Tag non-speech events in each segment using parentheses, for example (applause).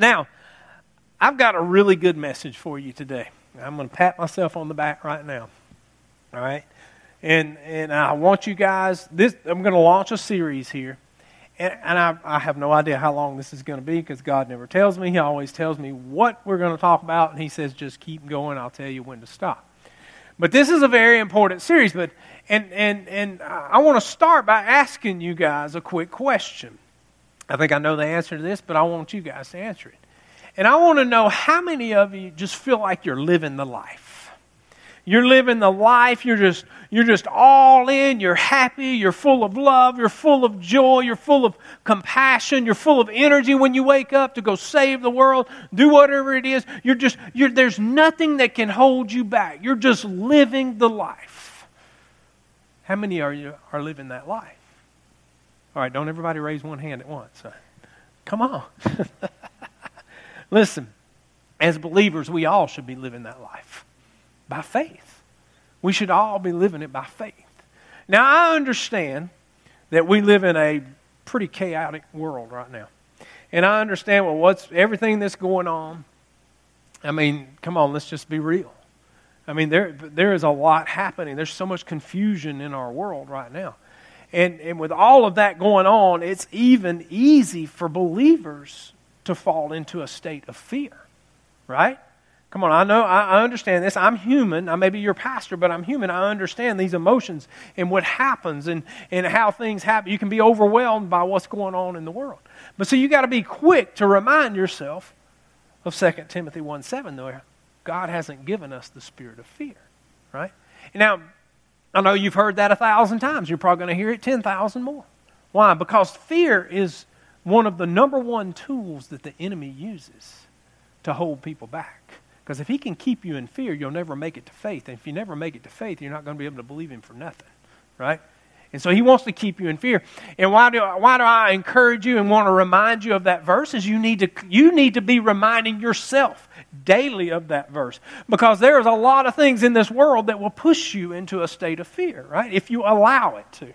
Now, I've got a really good message for you today. I'm going to pat myself on the back right now. All right? And, and I want you guys, this, I'm going to launch a series here. And, and I, I have no idea how long this is going to be because God never tells me. He always tells me what we're going to talk about, and He says, just keep going. I'll tell you when to stop. But this is a very important series. But, and, and, and I want to start by asking you guys a quick question. I think I know the answer to this, but I want you guys to answer it. And I want to know how many of you just feel like you're living the life. You're living the life, you're just you're just all in, you're happy, you're full of love, you're full of joy, you're full of compassion, you're full of energy when you wake up to go save the world, do whatever it is. You're just you're, there's nothing that can hold you back. You're just living the life. How many are you are living that life? All right, don't everybody raise one hand at once. Come on. (laughs) Listen, as believers, we all should be living that life by faith. We should all be living it by faith. Now, I understand that we live in a pretty chaotic world right now. And I understand well what's everything that's going on. I mean, come on, let's just be real. I mean, there there is a lot happening. There's so much confusion in our world right now. And and with all of that going on, it's even easy for believers to fall into a state of fear. Right? Come on, I know, I, understand this. I'm human. I may be your pastor, but I'm human. I understand these emotions and what happens and, and how things happen. You can be overwhelmed by what's going on in the world. But so you got to be quick to remind yourself of 2 Timothy 1 7, though. God hasn't given us the spirit of fear, right? Now, I know you've heard that a thousand times. You're probably going to hear it 10,000 more. Why? Because fear is one of the number one tools that the enemy uses to hold people back. Because if he can keep you in fear, you'll never make it to faith. And if you never make it to faith, you're not going to be able to believe him for nothing, right? And so he wants to keep you in fear. And why do, why do I encourage you and want to remind you of that verse? Is you need to, you need to be reminding yourself daily of that verse. Because there's a lot of things in this world that will push you into a state of fear, right? If you allow it to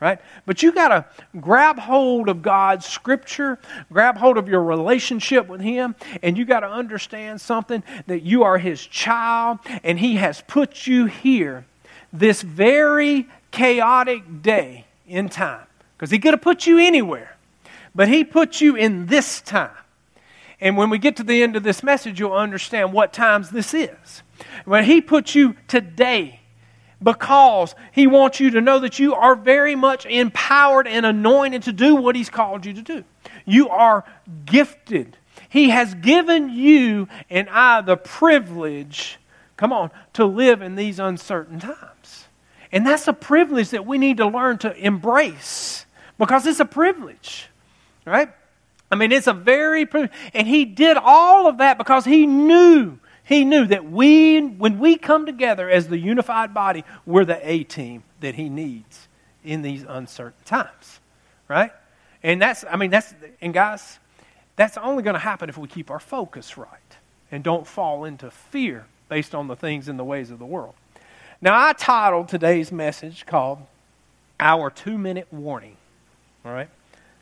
right? But you got to grab hold of God's scripture, grab hold of your relationship with Him, and you got to understand something that you are His child, and He has put you here this very chaotic day in time. Because He could have put you anywhere, but He put you in this time. And when we get to the end of this message, you'll understand what times this is. When He put you today because He wants you to know that you are very much empowered and anointed to do what He's called you to do. You are gifted. He has given you and I the privilege, come on, to live in these uncertain times. And that's a privilege that we need to learn to embrace because it's a privilege, right? I mean, it's a very, and he did all of that because he knew he knew that we, when we come together as the unified body, we're the A team that He needs in these uncertain times. Right? And that's, I mean, that's, and guys, that's only going to happen if we keep our focus right and don't fall into fear based on the things and the ways of the world. Now, I titled today's message called Our Two Minute Warning. All right?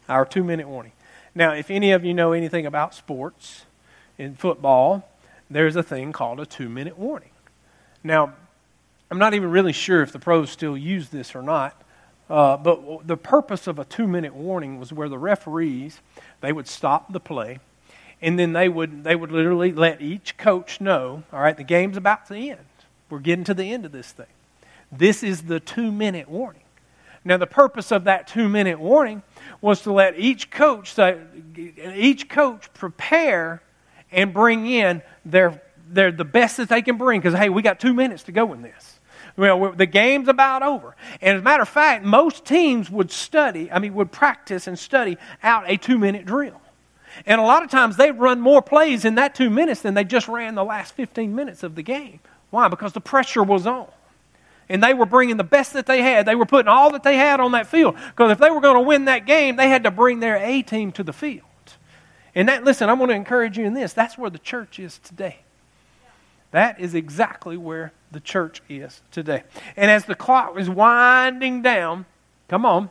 Our Two Minute Warning. Now, if any of you know anything about sports in football, there's a thing called a two minute warning. Now, I'm not even really sure if the pros still use this or not, uh, but the purpose of a two minute warning was where the referees they would stop the play, and then they would they would literally let each coach know, all right, the game's about to end. We're getting to the end of this thing. This is the two minute warning. Now, the purpose of that two minute warning was to let each coach, each coach prepare and bring in their, their the best that they can bring because hey, we got two minutes to go in this. Well, the game's about over. And as a matter of fact, most teams would study, I mean, would practice and study out a two minute drill. And a lot of times they run more plays in that two minutes than they just ran the last 15 minutes of the game. Why? Because the pressure was on. And they were bringing the best that they had. They were putting all that they had on that field. Because if they were going to win that game, they had to bring their A team to the field. And that, listen, I'm going to encourage you in this. That's where the church is today. That is exactly where the church is today. And as the clock is winding down, come on,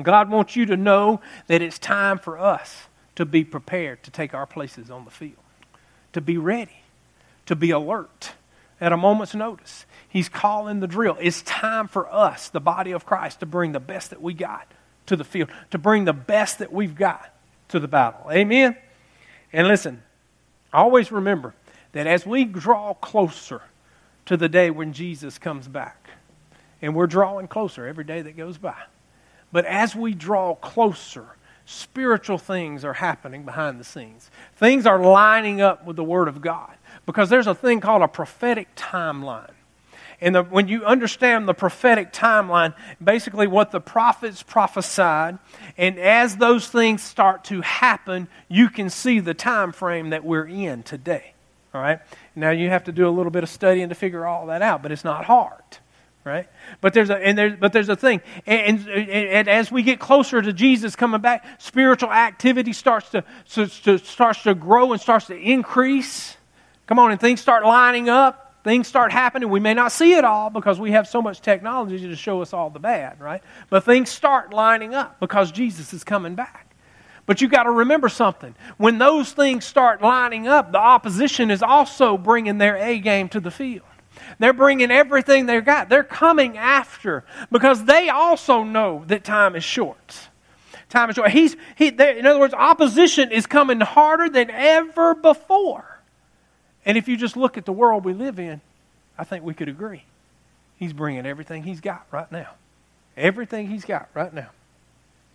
God wants you to know that it's time for us to be prepared to take our places on the field, to be ready, to be alert at a moment's notice. He's calling the drill. It's time for us, the body of Christ, to bring the best that we got to the field, to bring the best that we've got to the battle. Amen? And listen, always remember that as we draw closer to the day when Jesus comes back, and we're drawing closer every day that goes by, but as we draw closer, spiritual things are happening behind the scenes. Things are lining up with the Word of God because there's a thing called a prophetic timeline. And the, when you understand the prophetic timeline, basically what the prophets prophesied, and as those things start to happen, you can see the time frame that we're in today. All right? Now you have to do a little bit of studying to figure all that out, but it's not hard. Right? But there's a and there's but there's a thing. And, and, and, as we get closer to Jesus coming back, spiritual activity starts to, to starts to grow and starts to increase. Come on, and things start lining up things start happening. We may not see it all because we have so much technology to show us all the bad, right? But things start lining up because Jesus is coming back. But you got to remember something. When those things start lining up, the opposition is also bringing their A game to the field. They're bringing everything they've got. They're coming after because they also know that time is short. Time is short. He's, he, in other words, opposition is coming harder than ever before. And if you just look at the world we live in, I think we could agree. He's bringing everything he's got right now. Everything he's got right now.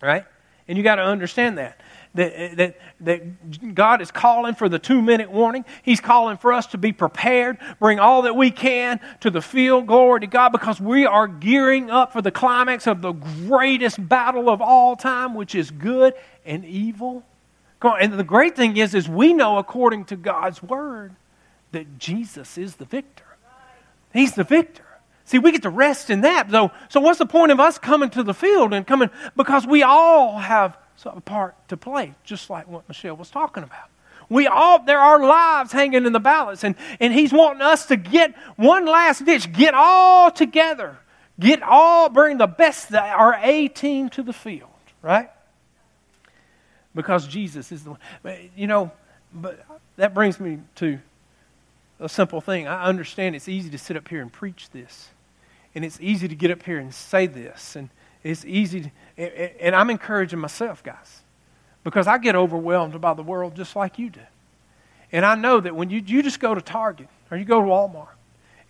Right? And you got to understand that. That, that, that God is calling for the two minute warning. He's calling for us to be prepared, bring all that we can to the field. Glory to God, because we are gearing up for the climax of the greatest battle of all time, which is good and evil. And the great thing is, is we know according to God's word that Jesus is the victor. He's the victor. See, we get to rest in that. So, so what's the point of us coming to the field and coming? Because we all have a part to play, just like what Michelle was talking about. We all, there are lives hanging in the balance, and, and he's wanting us to get one last ditch, get all together, get all, bring the best, our A team to the field, right? Because Jesus is the one. You know, but that brings me to a simple thing. I understand it's easy to sit up here and preach this, and it's easy to get up here and say this, and it's easy. To, and I'm encouraging myself, guys, because I get overwhelmed by the world just like you do. And I know that when you, you just go to Target or you go to Walmart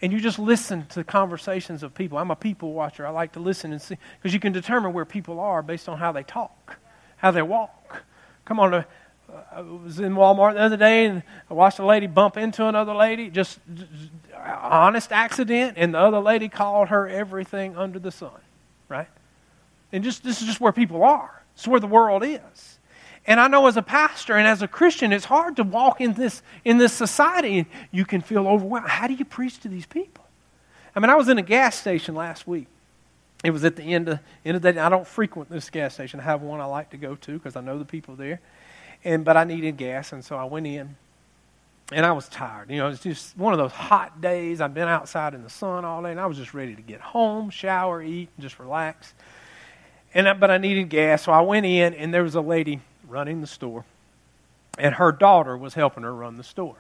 and you just listen to conversations of people. I'm a people watcher. I like to listen and see because you can determine where people are based on how they talk, how they walk. Come on, uh, uh, I was in Walmart the other day and I watched a lady bump into another lady, just, just honest accident, and the other lady called her everything under the sun, right? And just this is just where people are. It's where the world is. And I know as a pastor and as a Christian, it's hard to walk in this in this society and you can feel overwhelmed. How do you preach to these people? I mean, I was in a gas station last week. It was at the end of end of the day. I don't frequent this gas station. I have one I like to go to because I know the people there and but I needed gas, and so I went in, and I was tired. You know, it's just one of those hot days. I've been outside in the sun all day, and I was just ready to get home, shower, eat, and just relax. And I, but I needed gas, so I went in, and there was a lady running the store, and her daughter was helping her run the store.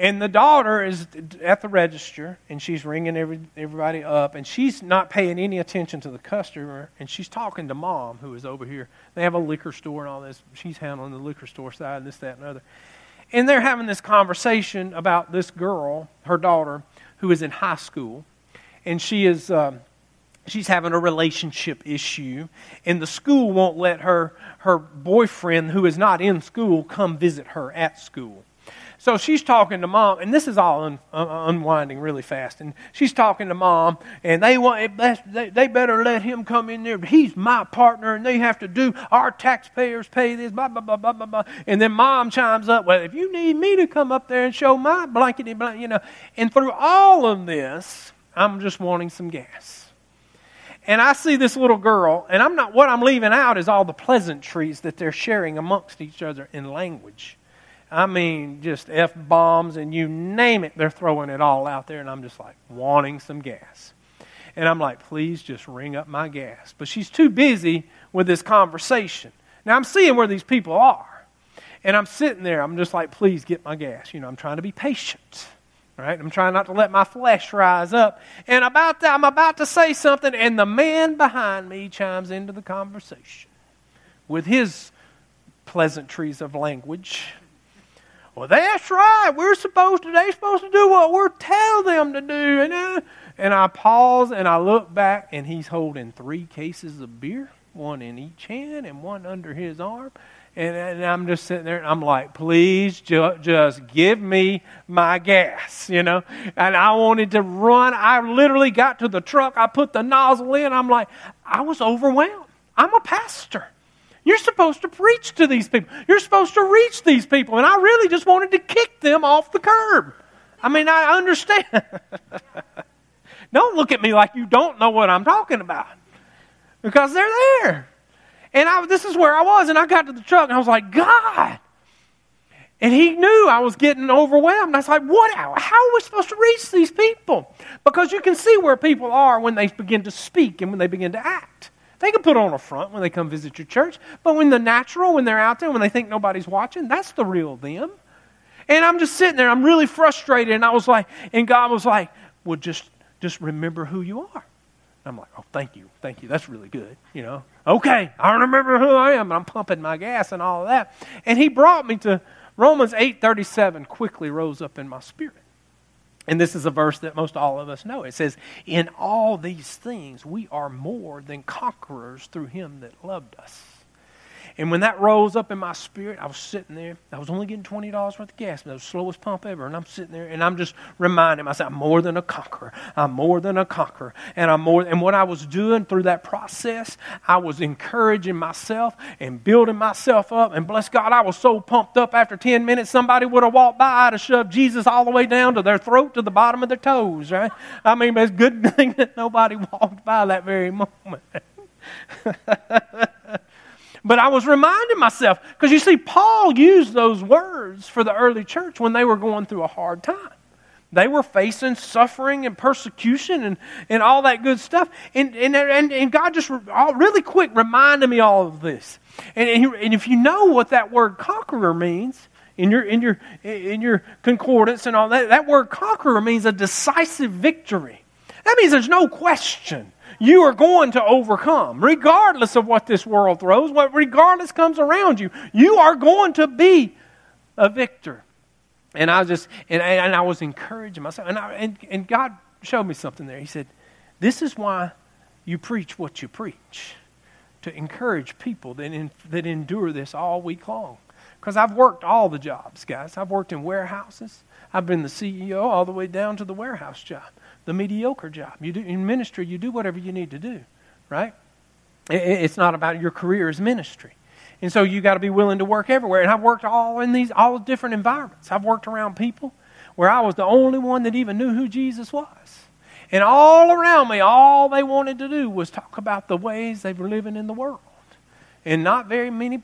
And the daughter is at the register, and she's ringing every, everybody up, and she's not paying any attention to the customer, and she's talking to mom, who is over here. They have a liquor store and all this. She's handling the liquor store side, and this, that, and other. And they're having this conversation about this girl, her daughter, who is in high school, and she is um, she's having a relationship issue, and the school won't let her her boyfriend, who is not in school, come visit her at school. So she's talking to mom, and this is all un, un, unwinding really fast. And she's talking to mom, and they want they, they better let him come in there. He's my partner, and they have to do our taxpayers pay this. Blah blah blah blah blah. blah. And then mom chimes up, well, if you need me to come up there and show my blankety blank, you know. And through all of this, I'm just wanting some gas and I see this little girl, and I'm not what I'm leaving out is all the pleasantries that they're sharing amongst each other in language. I mean, just F bombs and you name it, they're throwing it all out there. And I'm just like, wanting some gas. And I'm like, please just ring up my gas. But she's too busy with this conversation. Now I'm seeing where these people are. And I'm sitting there. I'm just like, please get my gas. You know, I'm trying to be patient. Right? I'm trying not to let my flesh rise up. And about to, I'm about to say something, and the man behind me chimes into the conversation with his pleasantries of language. Well, that's right. We're supposed to, they're supposed to do what we're telling them to do. And, and I pause and I look back, and he's holding three cases of beer, one in each hand and one under his arm. And, and I'm just sitting there, and I'm like, please ju- just give me my gas, you know? And I wanted to run. I literally got to the truck. I put the nozzle in. I'm like, I was overwhelmed. I'm a pastor. You're supposed to preach to these people. You're supposed to reach these people. And I really just wanted to kick them off the curb. I mean, I understand. (laughs) don't look at me like you don't know what I'm talking about because they're there. And I, this is where I was. And I got to the truck and I was like, God. And he knew I was getting overwhelmed. I was like, what? How are we supposed to reach these people? Because you can see where people are when they begin to speak and when they begin to act. They can put on a front when they come visit your church, but when the natural, when they're out there, when they think nobody's watching, that's the real them. And I'm just sitting there, I'm really frustrated, and I was like, and God was like, well, just just remember who you are. I'm like, oh, thank you, thank you. That's really good, you know. Okay, I remember who I am, and I'm pumping my gas and all of that. And He brought me to Romans 8:37. Quickly rose up in my spirit. And this is a verse that most all of us know. It says, In all these things we are more than conquerors through him that loved us. And when that rose up in my spirit, I was sitting there. I was only getting $20 worth of gas, but was the slowest pump ever. And I'm sitting there and I'm just reminding myself, I'm more than a conqueror. I'm more than a conqueror. And I'm more and what I was doing through that process, I was encouraging myself and building myself up. And bless God, I was so pumped up after 10 minutes, somebody would have walked by, I'd have shoved Jesus all the way down to their throat to the bottom of their toes, right? I mean, it's a good (laughs) thing that nobody walked by that very moment. (laughs) But I was reminding myself, because you see, Paul used those words for the early church when they were going through a hard time. They were facing suffering and persecution and, and all that good stuff. And, and, and, and God just really quick reminded me all of this. And, and, and if you know what that word conqueror means, in your, in, your, in your concordance and all that, that word conqueror means a decisive victory. That means there's no question you are going to overcome, regardless of what this world throws, what regardless comes around you. You are going to be a victor. And I was just, and, and I was encouraging myself. And, I, and, and God showed me something there. He said, This is why you preach what you preach, to encourage people that, in, that endure this all week long. Because I've worked all the jobs, guys. I've worked in warehouses. I've been the CEO all the way down to the warehouse job the mediocre job. You do in ministry, you do whatever you need to do, right? It's not about your career as ministry. And so you got to be willing to work everywhere. And I've worked all in these all different environments. I've worked around people where I was the only one that even knew who Jesus was. And all around me, all they wanted to do was talk about the ways they were living in the world. And not very many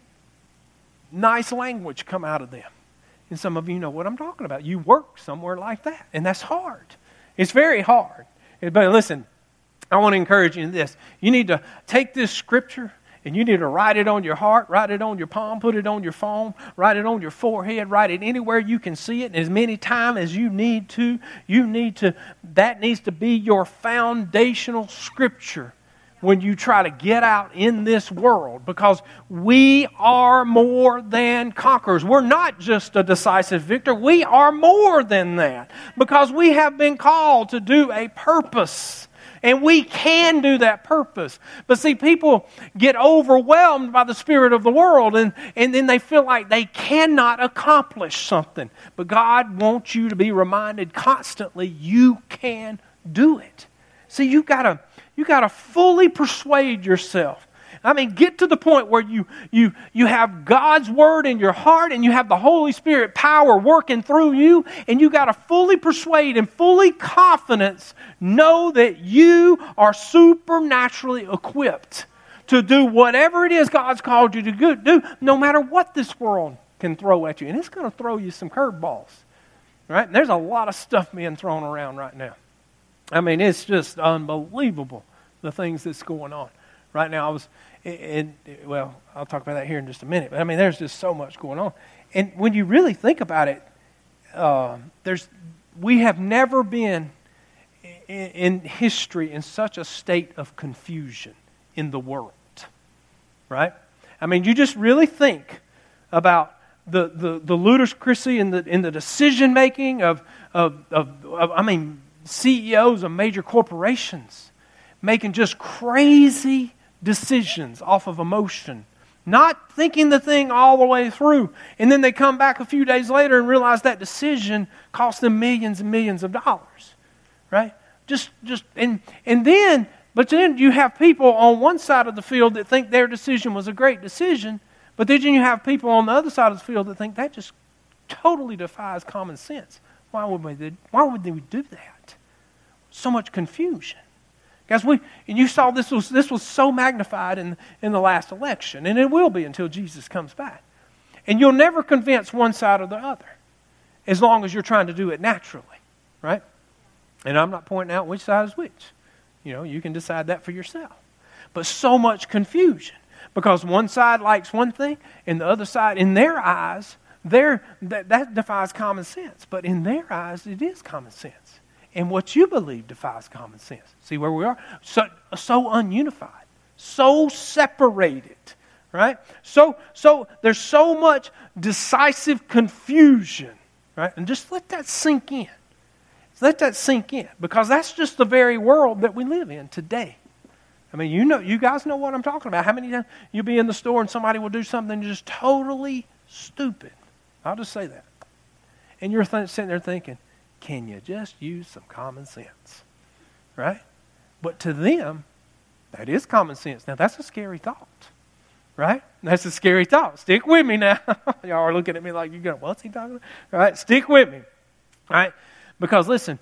nice language come out of them. And some of you know what I'm talking about. You work somewhere like that, and that's hard. It's very hard. But listen, I want to encourage you in this. You need to take this scripture and you need to write it on your heart, write it on your palm, put it on your phone, write it on your forehead, write it anywhere you can see it, and as many times as you need to. You need to, that needs to be your foundational scripture when you try to get out in this world because we are more than conquerors. We're not just a decisive victor, we are more than that because we have been called to do a purpose. And we can do that purpose. But see, people get overwhelmed by the spirit of the world and, and then they feel like they cannot accomplish something. But God wants you to be reminded constantly you can do it. See, you've got to you got to fully persuade yourself. I mean, get to the point where you, you, you have God's word in your heart and you have the Holy Spirit power working through you, and you got to fully persuade and fully confidence know that you are supernaturally equipped to do whatever it is God's called you to do, no matter what this world can throw at you. And it's going to throw you some curveballs. Right? And there's a lot of stuff being thrown around right now. I mean, it's just unbelievable the things that's going on. Right now, I was, in, well, I'll talk about that here in just a minute. But I mean, there's just so much going on. And when you really think about it, uh, there's, we have never been in, in history in such a state of confusion in the world, right? I mean, you just really think about the, the, the ludicrousy in the, in the decision making of, of, of, of, I mean, CEOs of major corporations making just crazy decisions off of emotion, not thinking the thing all the way through. And then they come back a few days later and realize that decision cost them millions and millions of dollars, right? Just, just, and, and then, but then you have people on one side of the field that think their decision was a great decision, but then you have people on the other side of the field that think that just totally defies common sense. Why would we, why would we do that? So much confusion. Guys, we, and you saw this was, this was so magnified in, in the last election, and it will be until Jesus comes back. And you'll never convince one side or the other as long as you're trying to do it naturally, right? And I'm not pointing out which side is which. You know, you can decide that for yourself. But so much confusion because one side likes one thing and the other side, in their eyes, their, that, that defies common sense. But in their eyes, it is common sense. And what you believe defies common sense. See where we are? So, so ununified, so separated, right? So, so there's so much decisive confusion, right? And just let that sink in. Let that sink in because that's just the very world that we live in today. I mean, you know, you guys know what I'm talking about. How many times you'll be in the store and somebody will do something just totally stupid? I'll just say that. And you're th- sitting there thinking, can you just use some common sense? Right? But to them, that is common sense. Now, that's a scary thought. Right? That's a scary thought. Stick with me now. (laughs) Y'all are looking at me like, you're going, what's he talking about? Right? Stick with me. Right? Because listen,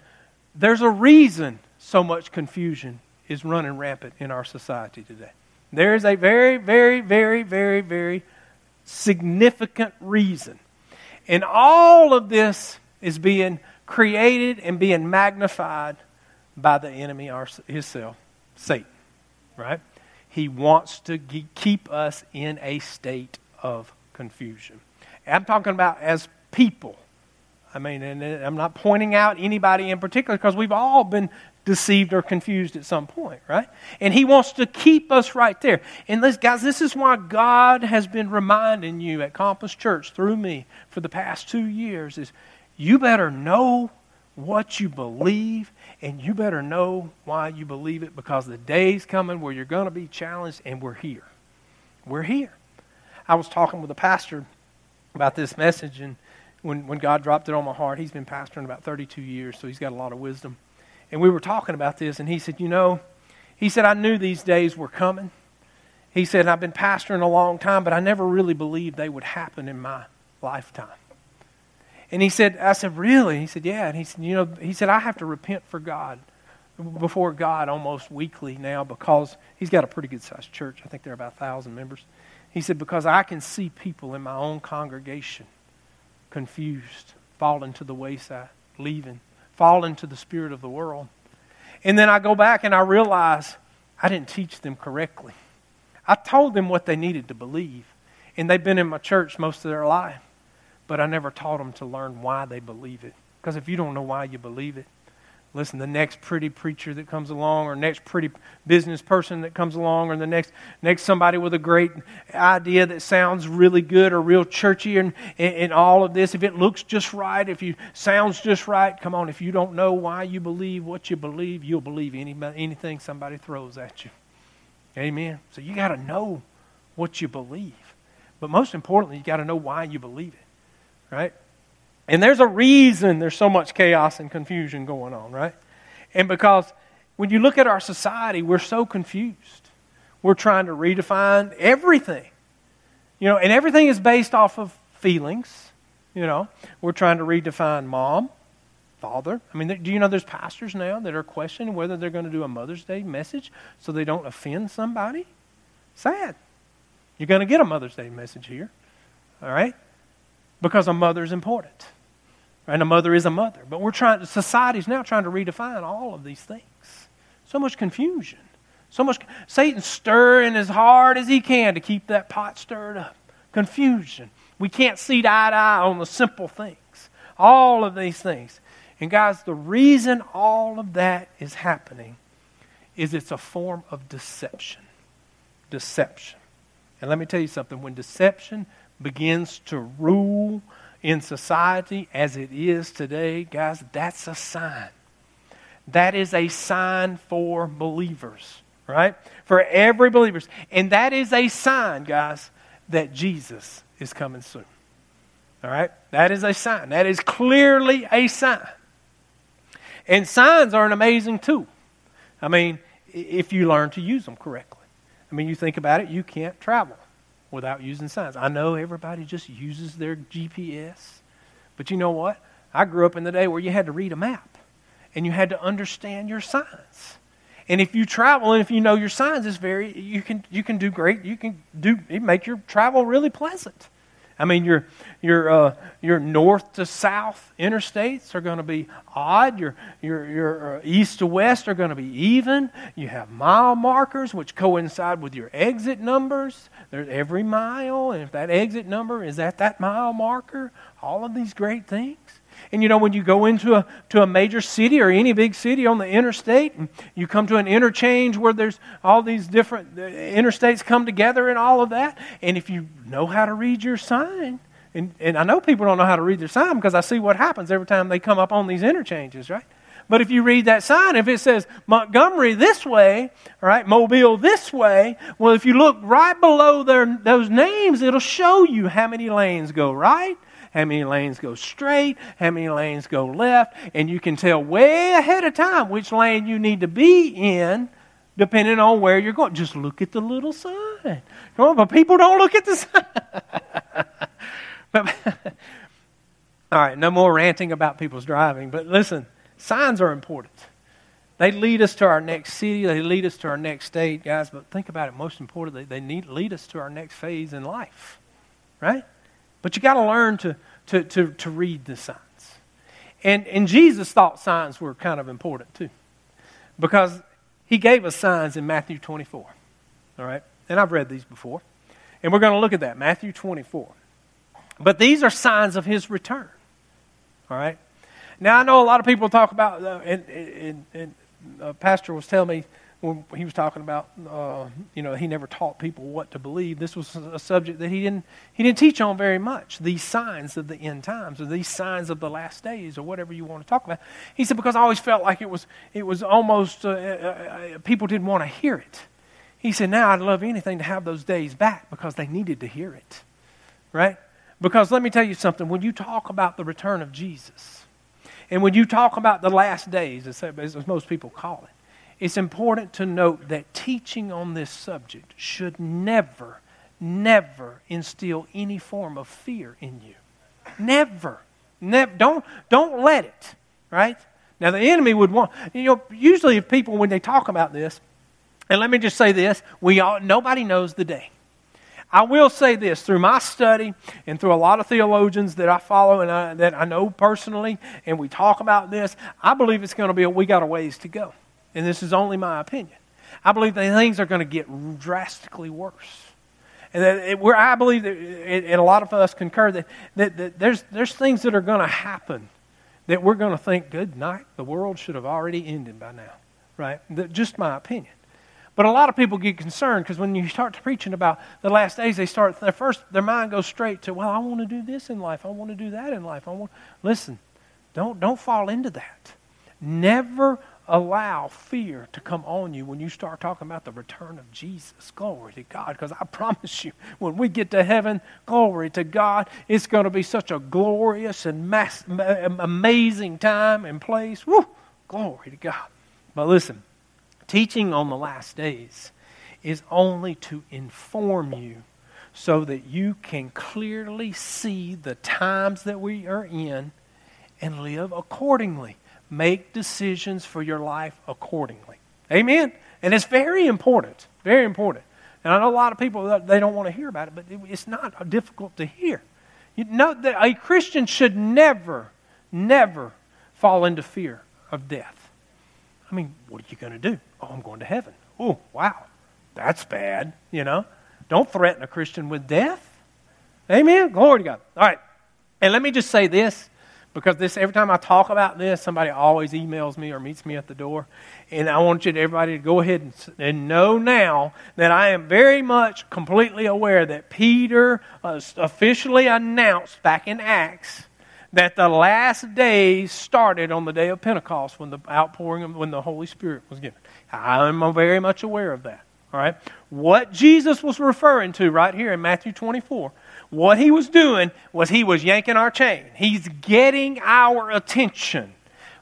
there's a reason so much confusion is running rampant in our society today. There is a very, very, very, very, very significant reason. And all of this is being created and being magnified by the enemy himself, Satan, right? He wants to keep us in a state of confusion. I'm talking about as people. I mean, and I'm not pointing out anybody in particular because we've all been deceived or confused at some point, right? And he wants to keep us right there. And this, guys, this is why God has been reminding you at Compass Church through me for the past two years is you better know what you believe and you better know why you believe it because the day's coming where you're going to be challenged and we're here. We're here. I was talking with a pastor about this message and when, when God dropped it on my heart, he's been pastoring about 32 years, so he's got a lot of wisdom. And we were talking about this, and he said, You know, he said, I knew these days were coming. He said, I've been pastoring a long time, but I never really believed they would happen in my lifetime. And he said, I said, Really? He said, Yeah. And he said, You know, he said, I have to repent for God, before God almost weekly now because he's got a pretty good sized church. I think there are about a thousand members. He said, Because I can see people in my own congregation confused, falling to the wayside, leaving fall into the spirit of the world. And then I go back and I realize I didn't teach them correctly. I told them what they needed to believe, and they've been in my church most of their life, but I never taught them to learn why they believe it. Because if you don't know why you believe it, listen, the next pretty preacher that comes along, or next pretty business person that comes along, or the next next somebody with a great idea that sounds really good or real churchy and, and, and all of this, if it looks just right, if you sounds just right, come on, if you don't know why you believe what you believe, you'll believe any, anything somebody throws at you. Amen. So you got to know what you believe. But most importantly, you got to know why you believe it. Right? And there's a reason there's so much chaos and confusion going on, right? And because when you look at our society, we're so confused. We're trying to redefine everything. You know, and everything is based off of feelings. You know, we're trying to redefine mom, father. I mean, do you know there's pastors now that are questioning whether they're going to do a Mother's Day message so they don't offend somebody? Sad. You're going to get a Mother's Day message here. All right? Because a mother is important. And a mother is a mother. But we're trying, society's now trying to redefine all of these things. So much confusion. So much, Satan's stirring as hard as he can to keep that pot stirred up. Confusion. We can't see eye to eye on the simple things. All of these things. And guys, the reason all of that is happening is it's a form of deception. Deception. And let me tell you something when deception begins to rule in society as it is today, guys, that's a sign. That is a sign for believers, right? For every believers. And that is a sign, guys, that Jesus is coming soon. All right? That is a sign. That is clearly a sign. And signs are an amazing tool. I mean, if you learn to use them correctly. I mean, you think about it, you can't travel without using signs. I know everybody just uses their GPS, but you know what? I grew up in the day where you had to read a map and you had to understand your signs. And if you travel and if you know your signs, it's very you can you can do great. You can do make your travel really pleasant. I mean, your, your, uh, your north to south interstates are going to be odd. Your, your, your uh, east to west are going to be even. You have mile markers which coincide with your exit numbers. There's every mile, and if that exit number is at that mile marker, all of these great things. And you know, when you go into a, to a major city or any big city on the interstate, and you come to an interchange where there's all these different uh, interstates come together and all of that, and if you know how to read your sign, and, and I know people don't know how to read their sign because I see what happens every time they come up on these interchanges, right? But if you read that sign, if it says Montgomery this way, right, Mobile this way, well, if you look right below their, those names, it'll show you how many lanes go right how many lanes go straight, how many lanes go left, and you can tell way ahead of time which lane you need to be in depending on where you're going. Just look at the little sign. Come on, but people don't look at the (laughs) sign. but, (laughs) all right, no more ranting about people's driving, but listen, signs are important. They lead us to our next city, they lead us to our next state, guys, but think about it, most importantly, they need, lead us to our next phase in life, right? But you got to learn to, to, to, to read the signs. And, and Jesus thought signs were kind of important too. Because he gave us signs in Matthew 24. All right? And I've read these before. And we're going to look at that, Matthew 24. But these are signs of his return. All right? Now, I know a lot of people talk about, uh, and, and, and uh, Pastor was telling me when he was talking about, uh, you know, he never taught people what to believe. This was a subject that he didn't he didn't teach on very much. These signs of the end times, or these signs of the last days, or whatever you want to talk about. He said because I always felt like it was it was almost uh, uh, uh people didn't want to hear it. He said now I'd love anything to have those days back because they needed to hear it, right? Because let me tell you something. When you talk about the return of Jesus, and when you talk about the last days, as most people call it it's important to note that teaching on this subject should never, never instill any form of fear in you. Never. never don't, don't let it, right? Now, the enemy would want, you know, usually if people, when they talk about this, and let me just say this, we all, nobody knows the day. I will say this through my study and through a lot of theologians that I follow and I, that I know personally, and we talk about this, I believe it's going to be a, we got a ways to go and this is only my opinion, I believe that things are going to get drastically worse. And that it, where I believe that, and a lot of us concur that, that, that there's, there's things that are going to happen that we're going to think, good night, the world should have already ended by now, right? That, just my opinion. But a lot of people get concerned because when you start preaching about the last days, they start their first their mind goes straight to, well, I want to do this in life, I want to do that in life. I want listen, don't don't fall into that. Never allow fear to come on you when you start talking about the return of Jesus. Glory to God. Because I (laughs) promise you, when we get to heaven, glory to God, it's going to be such a glorious and mass, amazing time and place. Woo! Glory to God. But listen, teaching on the last days is only to inform you so that you can clearly see the times that we are in and live accordingly make decisions for your life accordingly. Amen? And it's very important. Very important. And I know a lot of people, they don't want to hear about it, but it's not difficult to hear. You know that a Christian should never, never fall into fear of death. I mean, what are you going to do? Oh, I'm going to heaven. Oh, wow. That's bad, you know. Don't threaten a Christian with death. Amen. Glory to God. All right. And let me just say this because this every time I talk about this, somebody always emails me or meets me at the door. And I want you to, everybody to go ahead and, and know now that I am very much completely aware that Peter uh, officially announced back in Acts that the last days started on the day of Pentecost when the outpouring of, when the Holy Spirit was given. I'm very much aware of that. All right. What Jesus was referring to right here in Matthew 24 what he was doing was he was yanking our chain. He's getting our attention.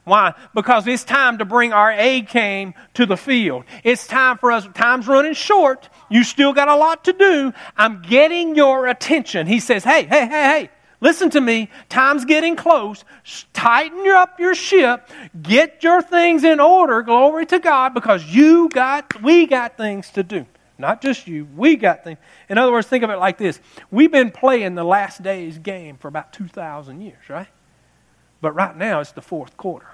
Why? Because it's time to bring our A game to the field. It's time for us. Time's running short. You still got a lot to do. I'm getting your attention. He says, hey, hey, hey, hey. Listen to me. Time's getting close. Tighten up your ship. Get your things in order. Glory to God because you got, we got things to do. Not just you. We got things. In other words, think of it like this We've been playing the last days game for about 2,000 years, right? But right now it's the fourth quarter.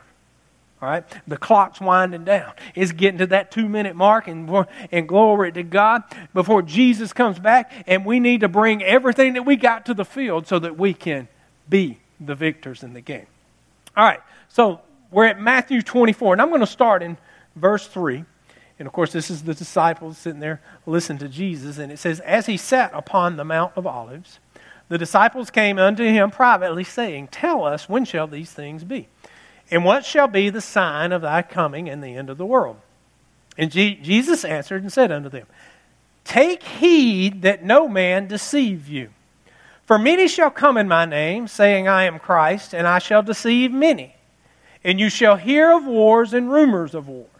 All right? The clock's winding down. It's getting to that two minute mark, and, and glory to God before Jesus comes back. And we need to bring everything that we got to the field so that we can be the victors in the game. All right, so we're at Matthew 24, and I'm going to start in verse 3. And of course, this is the disciples sitting there listening to Jesus. And it says, As he sat upon the Mount of Olives, the disciples came unto him privately, saying, Tell us, when shall these things be? And what shall be the sign of thy coming and the end of the world? And Jesus answered and said unto them, Take heed that no man deceive you. For many shall come in my name, saying, I am Christ, and I shall deceive many. And you shall hear of wars and rumors of wars.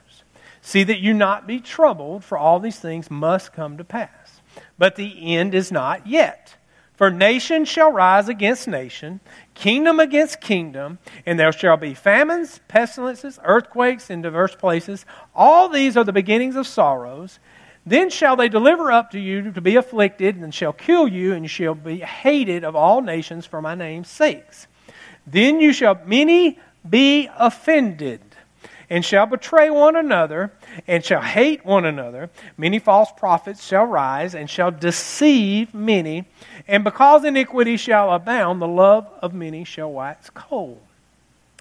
See that you not be troubled, for all these things must come to pass. But the end is not yet. For nation shall rise against nation, kingdom against kingdom, and there shall be famines, pestilences, earthquakes in diverse places. All these are the beginnings of sorrows. Then shall they deliver up to you to be afflicted, and shall kill you, and you shall be hated of all nations for my name's sakes. Then you shall many be offended and shall betray one another, and shall hate one another. Many false prophets shall rise, and shall deceive many. And because iniquity shall abound, the love of many shall wax cold.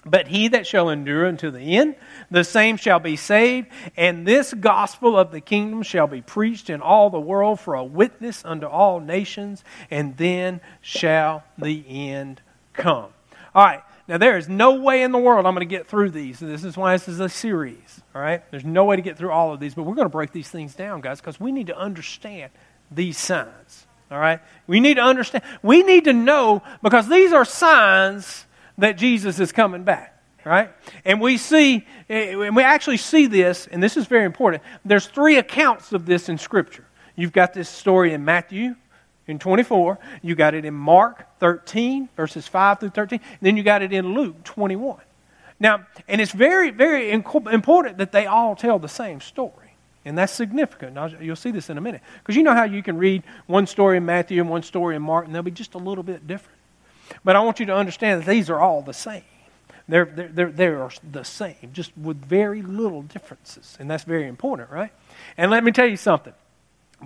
But he that shall endure unto the end, the same shall be saved. And this gospel of the kingdom shall be preached in all the world for a witness unto all nations, and then shall the end come. All right, now, there is no way in the world I'm going to get through these. This is why this is a series, all right? There's no way to get through all of these, but we're going to break these things down, guys, because we need to understand these signs, all right? We need to understand. We need to know because these are signs that Jesus is coming back right? And we see, and we actually see this, and this is very important. There's three accounts of this in Scripture. You've got this story in Matthew, in 24. You got it in Mark 13, verses 5 through 13. then you got it in Luke 21. Now, and it's very, very important that they all tell the same story. And that's significant. You'll see this in a minute. Because you know how you can read one story in Matthew and one story in Mark, and they'll be just a little bit different. But I want you to understand that these are all the same. They're, they're, they're the same, just with very little differences. And that's very important, right? And let me tell you something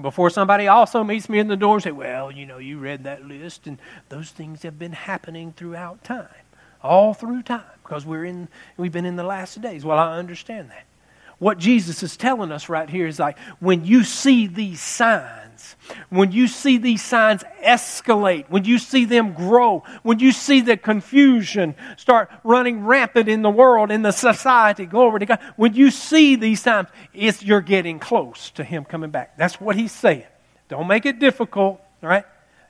before somebody also meets me in the door and say, Well, you know, you read that list, and those things have been happening throughout time, all through time, because we're in, we've been in the last days. Well, I understand that. What Jesus is telling us right here is like, when you see these signs, when you see these signs escalate, when you see them grow, when you see the confusion start running rampant in the world, in the society, glory to God, when you see these signs, it's you're getting close to Him coming back. That's what He's saying. Don't make it difficult, all right?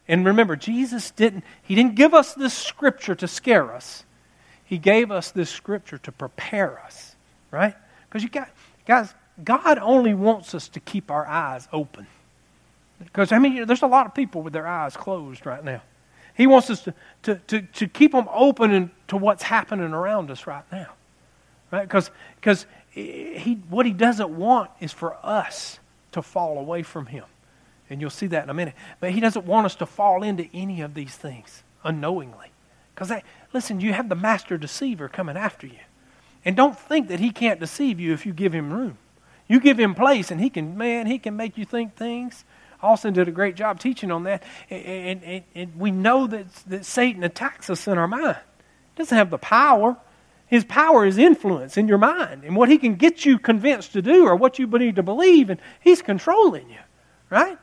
And remember, Jesus didn't, He didn't give us this scripture to scare us. He gave us this scripture to prepare us, right? Because you got, guys, God only wants us to keep our eyes open. Because, I mean, there's a lot of people with their eyes closed right now. He wants us to, to, to, to keep them open to what's happening around us right now. Right? Because because he, what he doesn't want is for us to fall away from him. And you'll see that in a minute. But he doesn't want us to fall into any of these things unknowingly. Because, listen, you have the master deceiver coming after you. And don't think that he can't deceive you if you give him room. You give him place, and he can, man, he can make you think things Austin did a great job teaching on that. And, and, and we know that, that Satan attacks us in our mind. He doesn't have the power. His power is influence in your mind and what he can get you convinced to do or what you need to believe, and he's controlling you, right?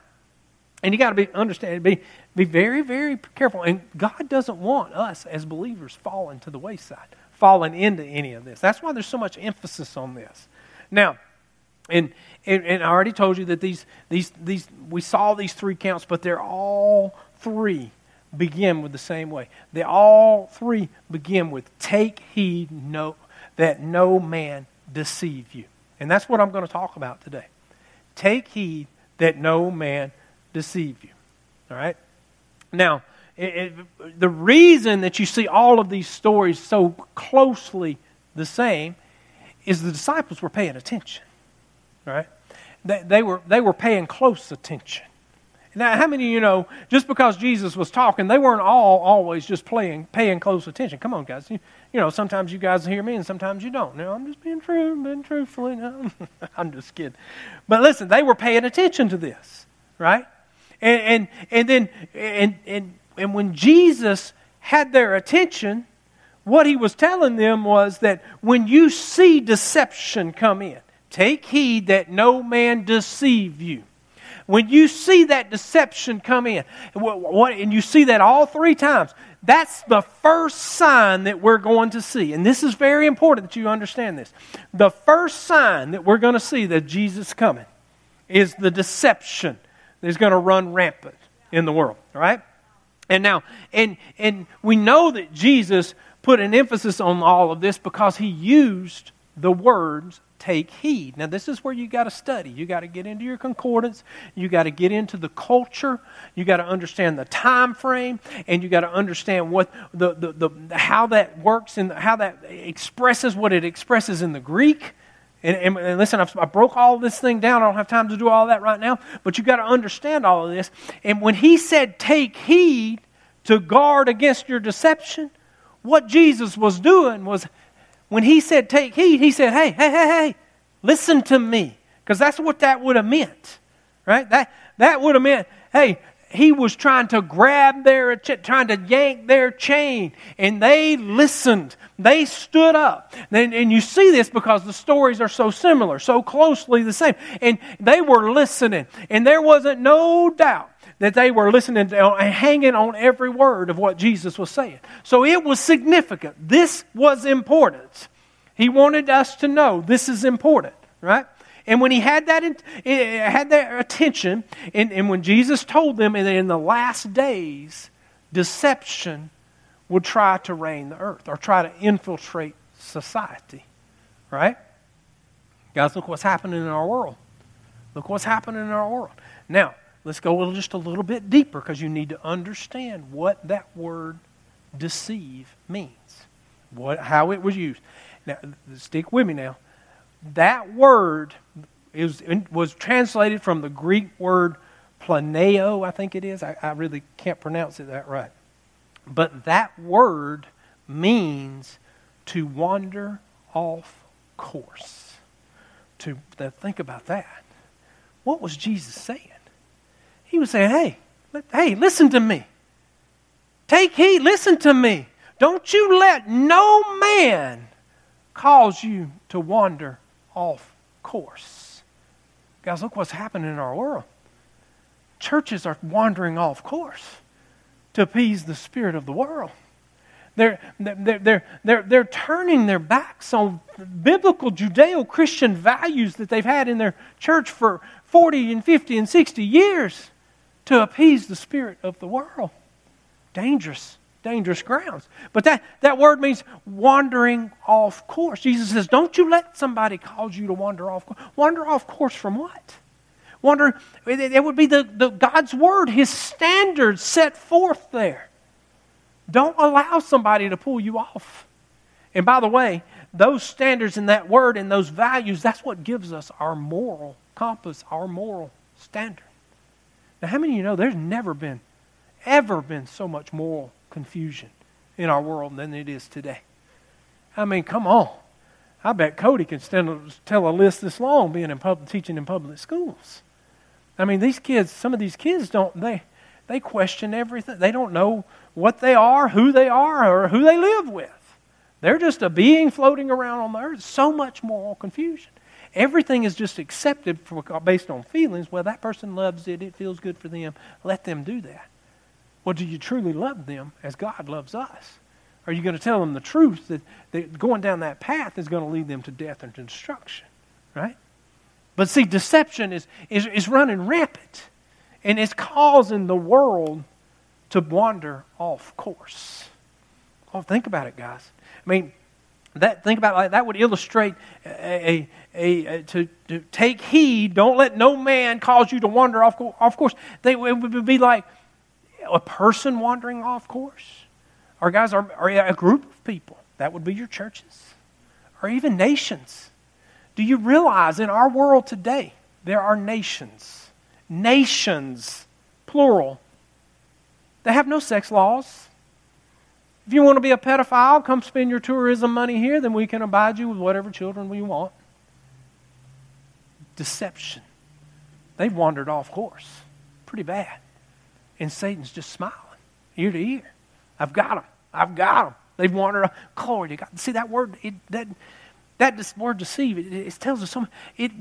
And you got to be understand, be be very, very careful. And God doesn't want us as believers falling to the wayside, falling into any of this. That's why there's so much emphasis on this. Now, and, and, and I already told you that these, these, these, we saw these three counts, but they're all three begin with the same way. They all three begin with take heed no, that no man deceive you. And that's what I'm going to talk about today. Take heed that no man deceive you. All right? Now, it, it, the reason that you see all of these stories so closely the same is the disciples were paying attention right? They, they, were, they were paying close attention. Now, how many of you know, just because Jesus was talking, they weren't all always just playing, paying close attention? Come on, guys. You, you know, sometimes you guys hear me and sometimes you don't. Now, I'm just being true, being truthful. No, (laughs) I'm just kidding. But listen, they were paying attention to this, right? And, and, and then, and, and, and when Jesus had their attention, what he was telling them was that when you see deception come in, Take heed that no man deceive you. When you see that deception come in, and you see that all three times, that's the first sign that we're going to see. And this is very important that you understand this. The first sign that we're going to see that Jesus coming is the deception that's going to run rampant in the world. All right? And now, and, and we know that Jesus put an emphasis on all of this because he used the words take heed. Now, this is where you got to study. You got to get into your concordance. You got to get into the culture. You got to understand the time frame, and you got to understand what the, the, the how that works and how that expresses what it expresses in the Greek. And, and, and listen, I've, I broke all this thing down. I don't have time to do all that right now, but you got to understand all of this. And when he said, "Take heed to guard against your deception," what Jesus was doing was when he said take heed, he said, hey, hey, hey, hey, listen to me. Because that's what that would have meant, right? That, that would have meant, hey, he was trying to grab their, trying to yank their chain, and they listened. They stood up. And, and you see this because the stories are so similar, so closely the same. And they were listening, and there wasn't no doubt that they were listening to and hanging on every word of what Jesus was saying. So it was significant. This was important. He wanted us to know this is important, right? And when he had that, eh, had that attention, and, and when Jesus told them that in the last days, deception would try to reign the earth or try to infiltrate society, right? Guys, look what's happening in our world. Look what's happening in our world. Now, let's go just a little bit deeper because you need to understand what that word deceive means, what, how it was used. Now, stick with me now. That word is, was translated from the Greek word planeo, I think it is. I, I really can't pronounce it that right. But that word means to wander off course. To, to think about that. What was Jesus saying? He was saying, hey, hey, listen to me. Take heed, listen to me. Don't you let no man cause you to wander off course. Guys, look what's happening in our world. Churches are wandering off course to appease the spirit of the world. They're, they're, they're, they're, they're turning their backs on biblical Judeo Christian values that they've had in their church for 40 and 50 and 60 years to appease the spirit of the world. Dangerous, dangerous grounds. But that, that word means wandering off course. Jesus says, Don't you let somebody cause you to wander off course. Wander off course from what? Wander, it would be the, the God's word, his standards set forth there. Don't allow somebody to pull you off. And by the way, those standards and that word and those values, that's what gives us our moral compass, our moral standard. Now, how many of you know there's never been, ever been so much moral confusion in our world than it is today? I mean, come on. I bet Cody can stand, tell a list this long being in public, teaching in public schools. I mean, these kids, some of these kids don't, they, they question everything. They don't know what they are, who they are, or who they live with. They're just a being floating around on the earth. So much moral confusion. Everything is just accepted for, based on feelings. Well, that person loves it. It feels good for them. Let them do that. Well, do you truly love them as God loves us? Are you going to tell them the truth that, that going down that path is going to lead them to death and to destruction? Right? But see, deception is, is, is running rampant. And it's causing the world to wander off course. Oh, think about it, guys. I mean, that think about like that would illustrate a, a, a, to, to take heed. Don't let no man cause you to wander off off course. They, it would be like a person wandering off course, or guys, or a group of people. That would be your churches, or even nations. Do you realize in our world today there are nations, nations, plural, that have no sex laws? If you want to be a pedophile, come spend your tourism money here, then we can abide you with whatever children we want. Deception. They've wandered off course. Pretty bad. And Satan's just smiling, ear to ear. I've got them. I've got them. They've wandered off. Glory to God. See that word, it, that, that word deceive, it, it tells us something. It,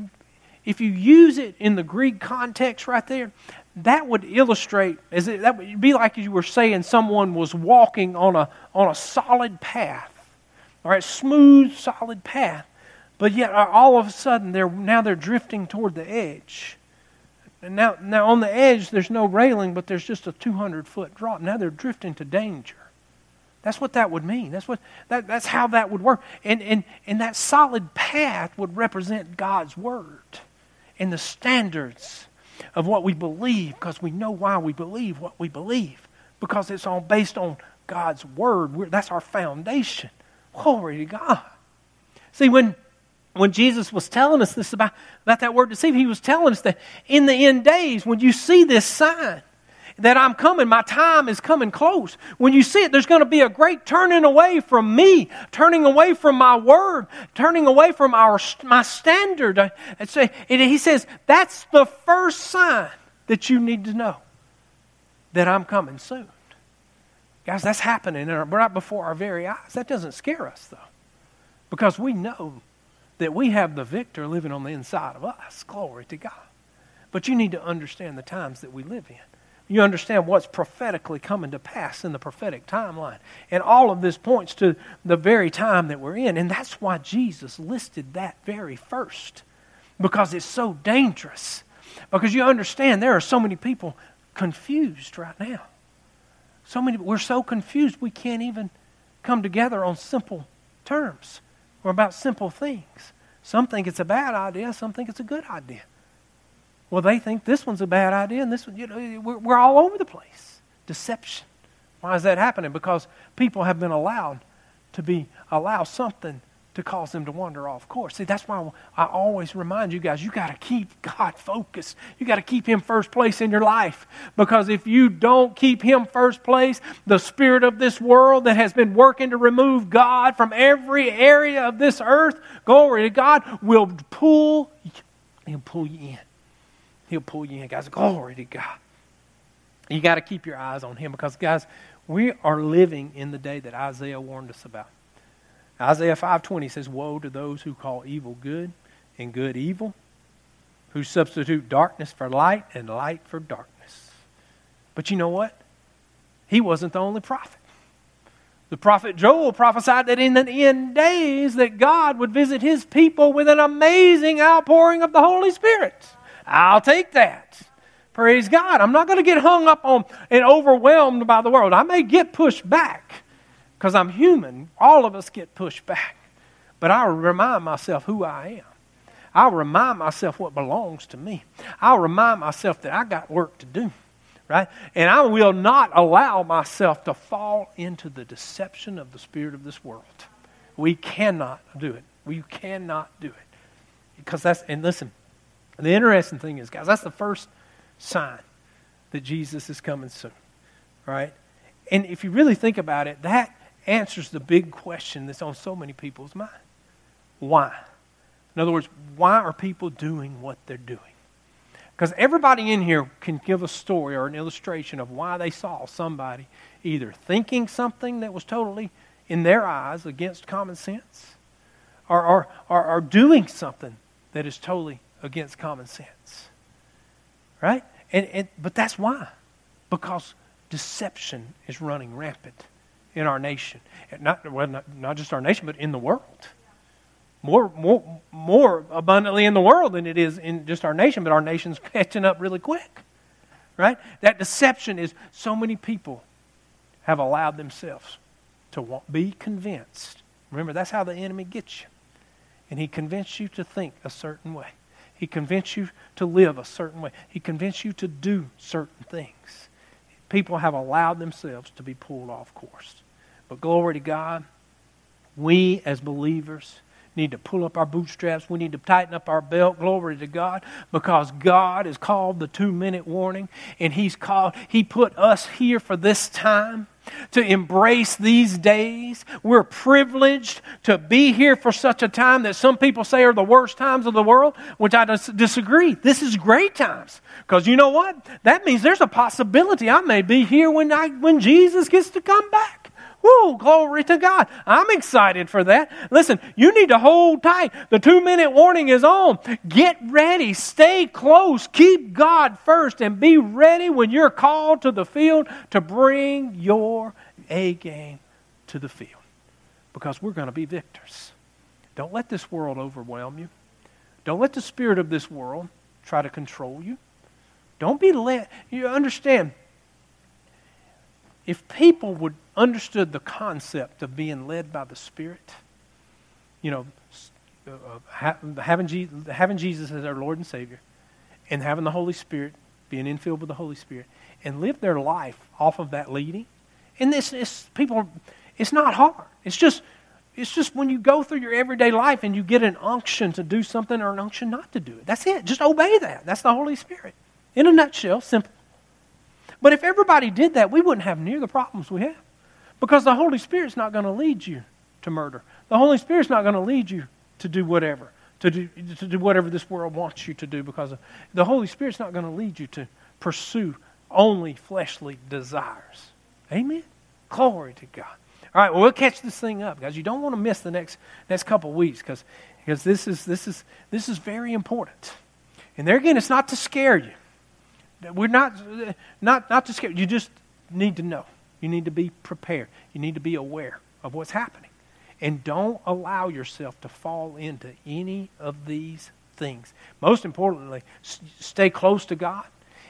if you use it in the Greek context right there, that would illustrate, as it, that would be like you were saying someone was walking on a, on a solid path, all right, smooth, solid path, but yet uh, all of a sudden they're, now they're drifting toward the edge. And now, now on the edge there's no railing, but there's just a 200 foot drop. Now they're drifting to danger. That's what that would mean. That's, what, that, that's how that would work. And, and, and that solid path would represent God's Word and the standards of what we believe because we know why we believe what we believe because it's all based on God's word. We're, that's our foundation. Glory to God. See, when, when Jesus was telling us this about, about that word deceive, he was telling us that in the end days, when you see this sign, that I'm coming. My time is coming close. When you see it, there's going to be a great turning away from me, turning away from my word, turning away from our, my standard. And he says, that's the first sign that you need to know that I'm coming soon. Guys, that's happening right before our very eyes. That doesn't scare us, though, because we know that we have the victor living on the inside of us. Glory to God. But you need to understand the times that we live in you understand what's prophetically coming to pass in the prophetic timeline. And all of this points to the very time that we're in. And that's why Jesus listed that very first, because it's so dangerous. Because you understand there are so many people confused right now. So many, we're so confused we can't even come together on simple terms or about simple things. Some think it's a bad idea, some think it's a good idea. Well, they think this one's a bad idea, and this one, you know, we're, we're all over the place. Deception. Why is that happening? Because people have been allowed to be, allow something to cause them to wander off course. See, that's why I always remind you guys, you got to keep God focused. You got to keep Him first place in your life. Because if you don't keep Him first place, the spirit of this world that has been working to remove God from every area of this earth, glory to God, will pull, He'll pull you in. He'll pull you in, guys. Glory to God. You got to keep your eyes on Him because, guys, we are living in the day that Isaiah warned us about. Isaiah 5:20 says, "Woe to those who call evil good and good evil, who substitute darkness for light and light for darkness." But you know what? He wasn't the only prophet. The prophet Joel prophesied that in the end days that God would visit his people with an amazing outpouring of the Holy Spirit. I'll take that. Praise God. I'm not going to get hung up on and overwhelmed by the world. I may get pushed back because I'm human. All of us get pushed back. But I'll remind myself who I am. I'll remind myself what belongs to me. I'll remind myself that I got work to do. Right? And I will not allow myself to fall into the deception of the spirit of this world. We cannot do it. We cannot do it. Because that's, and listen, the interesting thing is, guys, that's the first sign that Jesus is coming soon, right? And if you really think about it, that answers the big question that's on so many people's mind. Why? In other words, why are people doing what they're doing? Because everybody in here can give a story or an illustration of why they saw somebody either thinking something that was totally, in their eyes, against common sense, or, or, or, or doing something that is totally against common sense. Right? And, and, but that's why. Because deception is running rampant in our nation. Not, well, not, not just our nation, but in the world more, more, more abundantly in the world than it is in just our nation, but our nation's (laughs) catching up really quick. Right? That deception is so many people have allowed themselves to be convinced. Remember, that's how the enemy gets you. And he convinced you to think a certain way. He convinced you to live a certain way. He convinced you to do certain things. People have allowed themselves to be pulled off course. But glory to God, we as believers need to pull up our bootstraps. We need to tighten up our belt. Glory to God. Because God has called the two minute warning, and He's called, He put us here for this time to embrace these days. We're privileged to be here for such a time that some people say are the worst times of the world, which I dis- disagree. This is great times. Because you know what? That means there's a possibility I may be here when, I, when Jesus gets to come back. Glory to God. I'm excited for that. Listen, you need to hold tight. The two minute warning is on. Get ready. Stay close. Keep God first and be ready when you're called to the field to bring your A game to the field because we're going to be victors. Don't let this world overwhelm you. Don't let the spirit of this world try to control you. Don't be let You understand, if people would understood the concept of being led by the Spirit, you know, uh, having, Jesus, having Jesus as our Lord and Savior, and having the Holy Spirit, being infilled with the Holy Spirit, and live their life off of that leading. And this is people. It's not hard. It's just it's just when you go through your everyday life and you get an unction to do something or an unction not to do it. That's it. Just obey that. That's the Holy Spirit. In a nutshell, simple. But if everybody did that, we wouldn't have near the problems we have. Because the Holy Spirit's not going to lead you to murder. The Holy Spirit's not going to lead you to do whatever, to do, to do whatever this world wants you to do because of, the Holy Spirit's not going to lead you to pursue only fleshly desires. Amen? Glory to God. All right, well, we'll catch this thing up, guys. You don't want to miss the next, next couple weeks because because this is, this, is, this is very important. And there again, it's not to scare you. We're not, not, not to scare you. Just need to know. You need to be prepared. You need to be aware of what's happening. And don't allow yourself to fall into any of these things. Most importantly, stay close to God.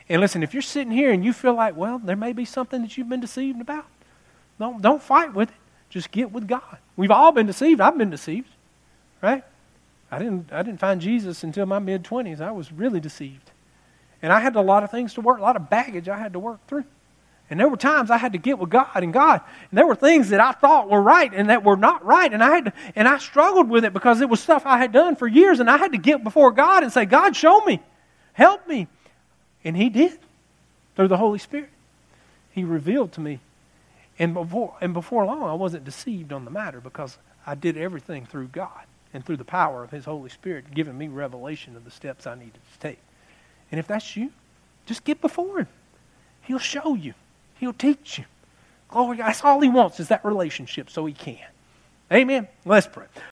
And listen, if you're sitting here and you feel like, well, there may be something that you've been deceived about, don't, don't fight with it. Just get with God. We've all been deceived. I've been deceived, right? I didn't, I didn't find Jesus until my mid 20s. I was really deceived. And I had a lot of things to work, a lot of baggage I had to work through. And there were times I had to get with God and God. And there were things that I thought were right and that were not right. And I had to, and I struggled with it because it was stuff I had done for years. And I had to get before God and say, God, show me. Help me. And He did through the Holy Spirit. He revealed to me. And before, and before long, I wasn't deceived on the matter because I did everything through God and through the power of His Holy Spirit, giving me revelation of the steps I needed to take. And if that's you, just get before Him. He'll show you. He'll teach you. Glory, that's all he wants is that relationship so he can. Amen. Let's pray.